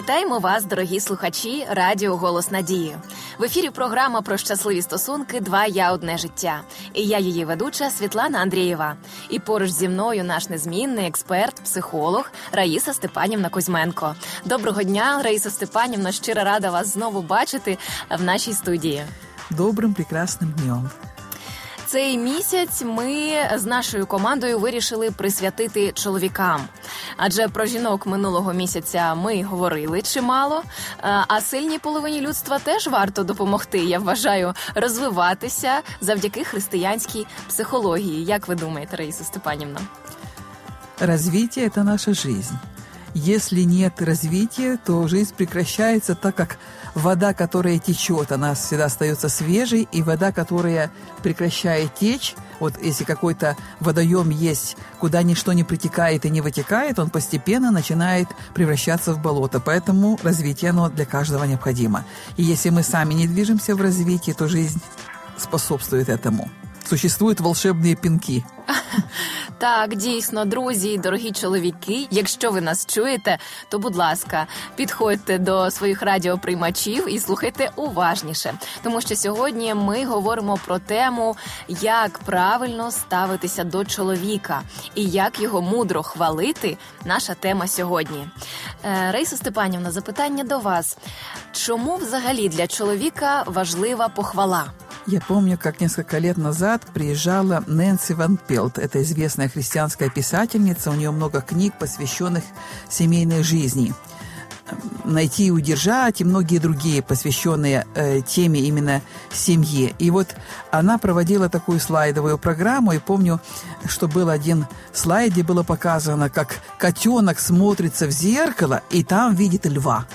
Вітаємо вас, дорогі слухачі Радіо Голос Надії. В ефірі програма про щасливі стосунки Два я одне життя. І я її ведуча Світлана Андрієва. І поруч зі мною наш незмінний експерт, психолог Раїса Степанівна Кузьменко. Доброго дня, Раїса Степанівна. Щиро рада вас знову бачити в нашій студії. Добрим прекрасним днем. Цей місяць ми з нашою командою вирішили присвятити чоловікам. Адже про жінок минулого місяця ми говорили чимало. А сильній половині людства теж варто допомогти. Я вважаю розвиватися завдяки християнській психології. Як ви думаєте, Раїса Степанівна? Развитие – это наша жизнь. Если нет развития, то жизнь прекращается, так как вода, которая течет, она всегда остается свежей, и вода, которая прекращает течь, вот если какой-то водоем есть, куда ничто не притекает и не вытекает, он постепенно начинает превращаться в болото. Поэтому развитие, оно для каждого необходимо. И если мы сами не движемся в развитии, то жизнь способствует этому. Существуют волшебные пинки – Так, дійсно, друзі, дорогі чоловіки. Якщо ви нас чуєте, то будь ласка, підходьте до своїх радіоприймачів і слухайте уважніше, тому що сьогодні ми говоримо про тему, як правильно ставитися до чоловіка і як його мудро хвалити. Наша тема сьогодні. Е, Рейса Степанівна, запитання до вас: чому взагалі для чоловіка важлива похвала? Я помню, как несколько лет назад приезжала Нэнси Ван Пелт. Это известная христианская писательница. У нее много книг, посвященных семейной жизни. «Найти и удержать» и многие другие, посвященные э, теме именно семьи. И вот она проводила такую слайдовую программу, и помню, что был один слайд, где было показано, как котенок смотрится в зеркало, и там видит льва.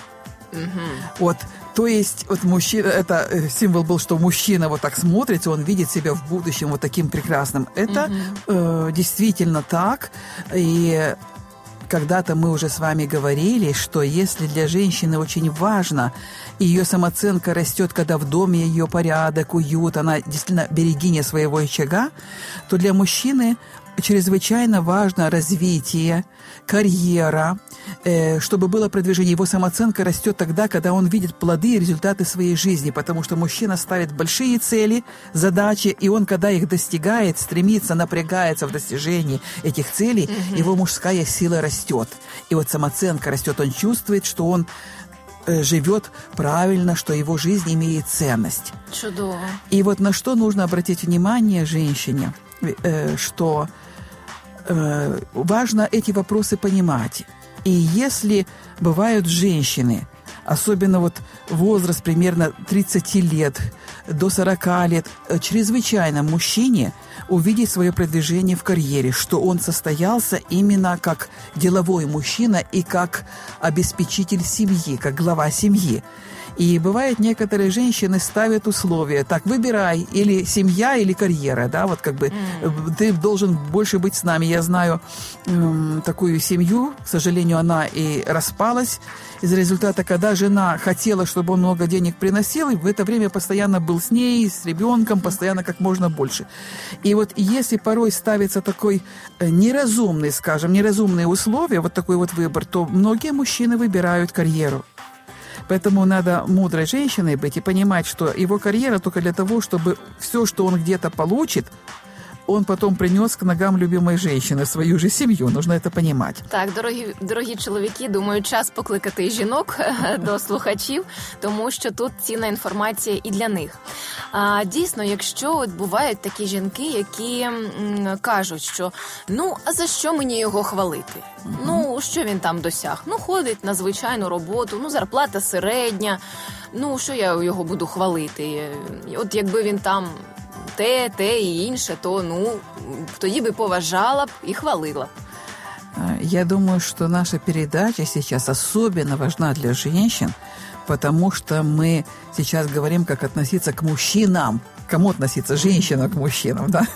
Угу. Вот то есть вот мужчина, это э, символ был, что мужчина вот так смотрится, он видит себя в будущем вот таким прекрасным. Это mm-hmm. э, действительно так. И когда-то мы уже с вами говорили, что если для женщины очень важно, и ее самооценка растет, когда в доме ее порядок, уют, она действительно берегиня своего очага, то для мужчины чрезвычайно важно развитие, карьера, э, чтобы было продвижение. Его самооценка растет тогда, когда он видит плоды и результаты своей жизни, потому что мужчина ставит большие цели, задачи, и он, когда их достигает, стремится, напрягается в достижении этих целей, угу. его мужская сила растет. И вот самооценка растет, он чувствует, что он э, живет правильно, что его жизнь имеет ценность. Чудово. И вот на что нужно обратить внимание женщине, э, что э, важно эти вопросы понимать. И если бывают женщины, особенно вот возраст примерно 30 лет до 40 лет, э, чрезвычайно мужчине увидеть свое продвижение в карьере, что он состоялся именно как деловой мужчина и как обеспечитель семьи, как глава семьи. И бывает, некоторые женщины ставят условия, так, выбирай, или семья, или карьера, да, вот как бы mm. ты должен больше быть с нами. Я знаю э, такую семью, к сожалению, она и распалась из результата, когда жена хотела, чтобы он много денег приносил, и в это время постоянно был с ней, с ребенком, постоянно как можно больше. И вот если порой ставится такой э, неразумный, скажем, неразумные условия, вот такой вот выбор, то многие мужчины выбирают карьеру. Поэтому надо мудрой женщиной быть и понимать, что его карьера только для того, чтобы все, что он где-то получит, он потом принес к ногам любимої жінки свою же сім'ю. Нужно це розуміти. Так, дорогі дорогі чоловіки, думаю, час покликати жінок до слухачів, тому що тут цінна інформація і для них. А дійсно, якщо от бувають такі жінки, які м, кажуть, що ну а за що мені його хвалити? Mm-hmm. Ну що він там досяг? Ну ходить на звичайну роботу, ну зарплата середня. Ну що я його буду хвалити? От якби він там те, те і інше, то ну тоді би поважала б і хвалила б. Я думаю, что наша передача сейчас особенно важна для женщин, потому что мы сейчас говорим, как относиться к мужчинам, кому относиться, женщина к мужчинам, да?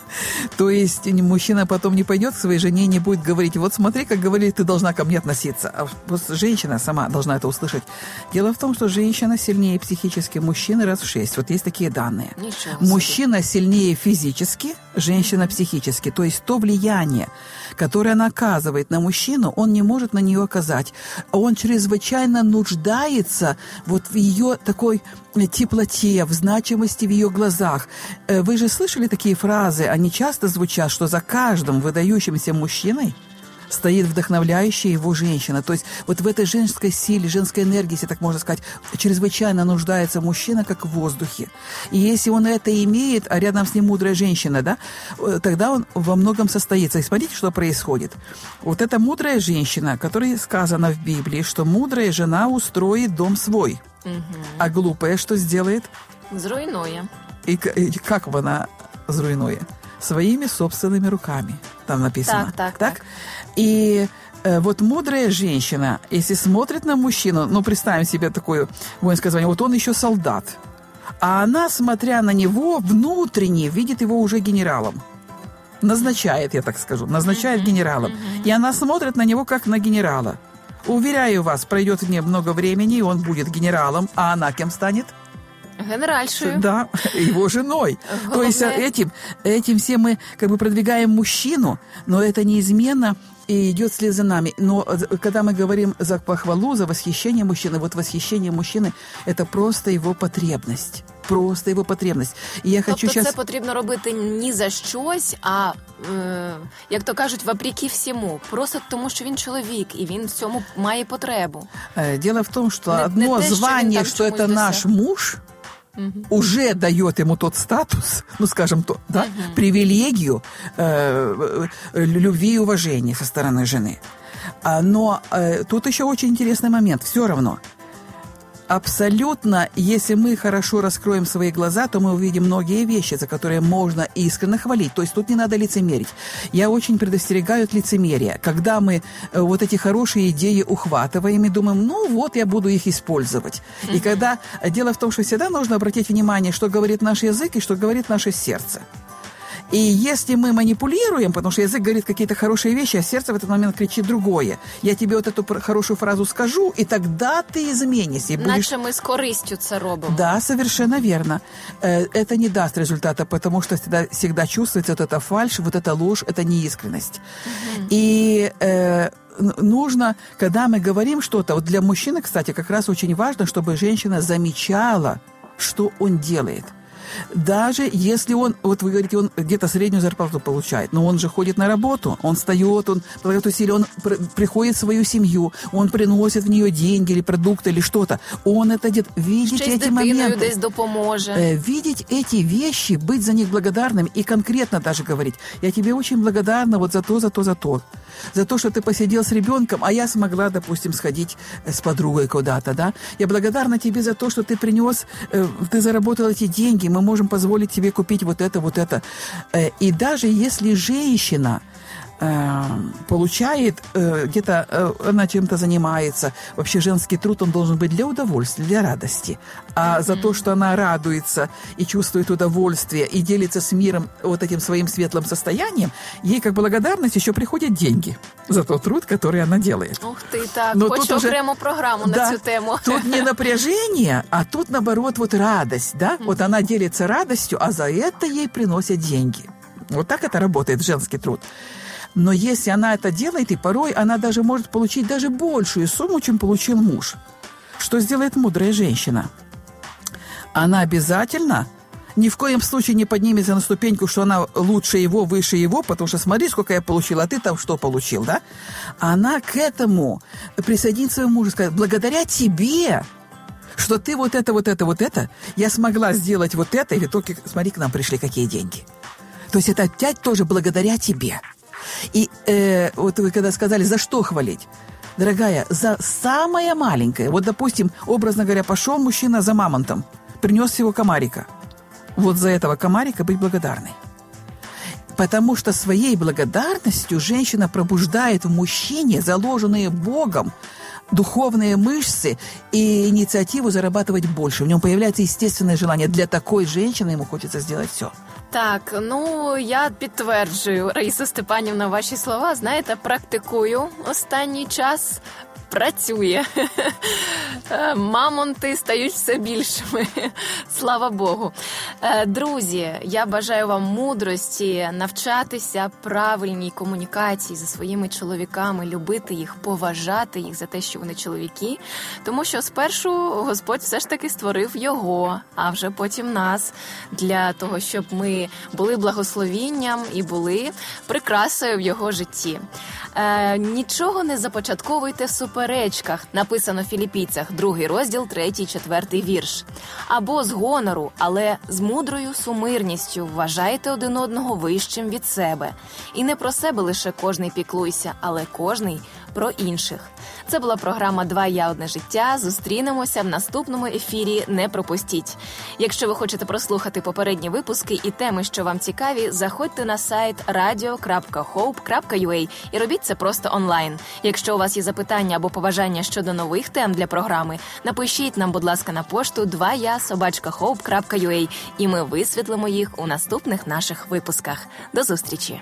То есть мужчина потом не пойдет к своей жене и не будет говорить, вот смотри, как говорили, ты должна ко мне относиться. А вот женщина сама должна это услышать. Дело в том, что женщина сильнее психически мужчины раз в шесть. Вот есть такие данные. Ничего Мужчина сильнее физически, женщина психически. То есть то влияние, которое она оказывает на мужчину, он не может на нее оказать. Он чрезвычайно нуждается вот в ее такой теплоте, в значимости в ее глазах. Э, вы же слышали такие фразы, они часто звучат, что за каждым выдающимся мужчиной – стоит вдохновляющая его женщина. То есть вот в этой женской силе, женской энергии, если так можно сказать, чрезвычайно нуждается мужчина, как в воздухе. И если он это имеет, а рядом с ним мудрая женщина, да, э, тогда он во многом состоится. И смотрите, что происходит. Вот эта мудрая женщина, которой сказано в Библии, что мудрая жена устроит дом свой, угу. а глупая что сделает? Зруйнує. И, и как она зруйнує? Своими собственными руками. Там написано. Так, так, так. так? И э, вот мудрая женщина, если смотрит на мужчину, ну, представим себе такое воинское звание, вот он еще солдат, а она, смотря на него, внутренне видит его уже генералом. Назначает, я так скажу, назначает генералом. И она смотрит на него, как на генерала. Уверяю вас, пройдет не много времени, и он будет генералом, а она кем станет? Генеральшей. Да, его женой. То есть этим, этим все мы как бы продвигаем мужчину, но это неизменно и идет вслед за нами. Но э, когда мы говорим за похвалу, за восхищение мужчины, вот восхищение мужчины – это просто его потребность. Просто його потребність. І я тобто хочу це потрібно робити ні за щось, а е, як то кажуть, вопреки всьому. Просто тому, що він чоловік, і він в цьому має потребу. Дело в том, что не, одно не те, звание, что, что это наш муж – угу. уже дает ему тот статус, ну, скажем, то, да, угу. привилегию э, э, любви и уважения со стороны жены. А, но э, тут еще очень интересный момент. Все равно – абсолютно, если мы хорошо раскроем свои глаза, то мы увидим многие вещи, за которые можно искренне хвалить. То есть тут не надо лицемерить. Я очень предостерегаю от лицемерия. Когда мы э, вот эти хорошие идеи ухватываем и думаем, ну вот, я буду их использовать. И когда... Дело в том, что всегда нужно обратить внимание, что говорит наш язык и что говорит наше сердце. И если мы манипулируем, потому что язык говорит какие-то хорошие вещи, а сердце в этот момент кричит другое. Я тебе вот эту хорошую фразу скажу, и тогда ты изменишься. Будешь... Наче мы с корыстью це робимо. Да, совершенно верно. Э, это не даст результата, потому что всегда, всегда чувствуется вот эта фальшь, вот эта ложь, это неискренность. Угу. И э, нужно, когда мы говорим что-то, вот для мужчины, кстати, как раз очень важно, чтобы женщина замечала, что он делает – даже если он, вот вы говорите, он где-то среднюю зарплату получает, но он же ходит на работу, он встает, он прилагает усилия, он при, приходит в свою семью, он приносит в нее деньги или продукты или что-то. Он это делает. Видеть Ще эти моменты. Э, видеть эти вещи, быть за них благодарным и конкретно даже говорить. Я тебе очень благодарна вот за то, за то, за то. За то, что ты посидел с ребенком, а я смогла, допустим, сходить э, с подругой куда-то, да. Я благодарна тебе за то, что ты принес, э, ты заработал эти деньги, мы можем позволить себе купить вот это, вот это. Э, и даже если женщина получает э, где-то, она чем-то занимается. Вообще женский труд, он должен быть для удовольствия, для радости. А mm-hmm. за то, что она радуется и чувствует удовольствие и делится с миром вот этим своим светлым состоянием, ей как благодарность еще приходят деньги за тот труд, который она делает. Ух ты, так, Но хочу тут окрему уже, программу да, на цю тему. Тут не напряжение, а тут, наоборот, вот радость, да? Mm-hmm. Вот она делится радостью, а за это ей приносят деньги. Вот так это работает женский труд. Но если она это делает, и порой она даже может получить даже большую сумму, чем получил муж. Что сделает мудрая женщина? Она обязательно ни в коем случае не поднимется на ступеньку, что она лучше его, выше его, потому что смотри, сколько я получила, а ты там что получил, да? Она к этому присоединит своему мужу, скажет, благодаря тебе, что ты вот это, вот это, вот это, я смогла сделать вот это, и в итоге, смотри, к нам пришли какие деньги. То есть это опять тоже благодаря тебе. И э, вот вы когда сказали, за что хвалить? Дорогая, за самое маленькое. Вот, допустим, образно говоря, пошел мужчина за мамонтом, принес его комарика. Вот за этого комарика быть благодарной. Потому что своей благодарностью женщина пробуждает в мужчине заложенные Богом духовные мышцы и инициативу зарабатывать больше. В нем появляется естественное желание. Для такой женщины ему хочется сделать все. Так, ну я підтверджую, Раїса Степанівна, ваші слова. Знаєте, практикую останній час. працює. Е, мамонти стають все більшими. Слава Богу. Е, друзі, я бажаю вам мудрості навчатися правильній комунікації зі своїми чоловіками, любити їх, поважати їх за те, що вони чоловіки. Тому що спершу Господь все ж таки створив його, а вже потім нас для того, щоб ми були благословінням і були прикрасою в його житті. Е, Нічого не започатковуйте в суперечках, написано філіпійцях, другий розділ, третій, четвертий вірш. Або з гонору, але з мудрою сумирністю вважайте один одного вищим від себе. І не про себе лише кожний піклуйся, але кожний про інших. Це була програма Два я одне життя. Зустрінемося в наступному ефірі. Не пропустіть. Якщо ви хочете прослухати попередні випуски і теми, що вам цікаві, заходьте на сайт radio.hope.ua і робіть це просто онлайн. Якщо у вас є запитання або побажання щодо нових тем для програми, напишіть нам, будь ласка, на пошту 2 я собачка і ми висвітлимо їх у наступних наших випусках. До зустрічі.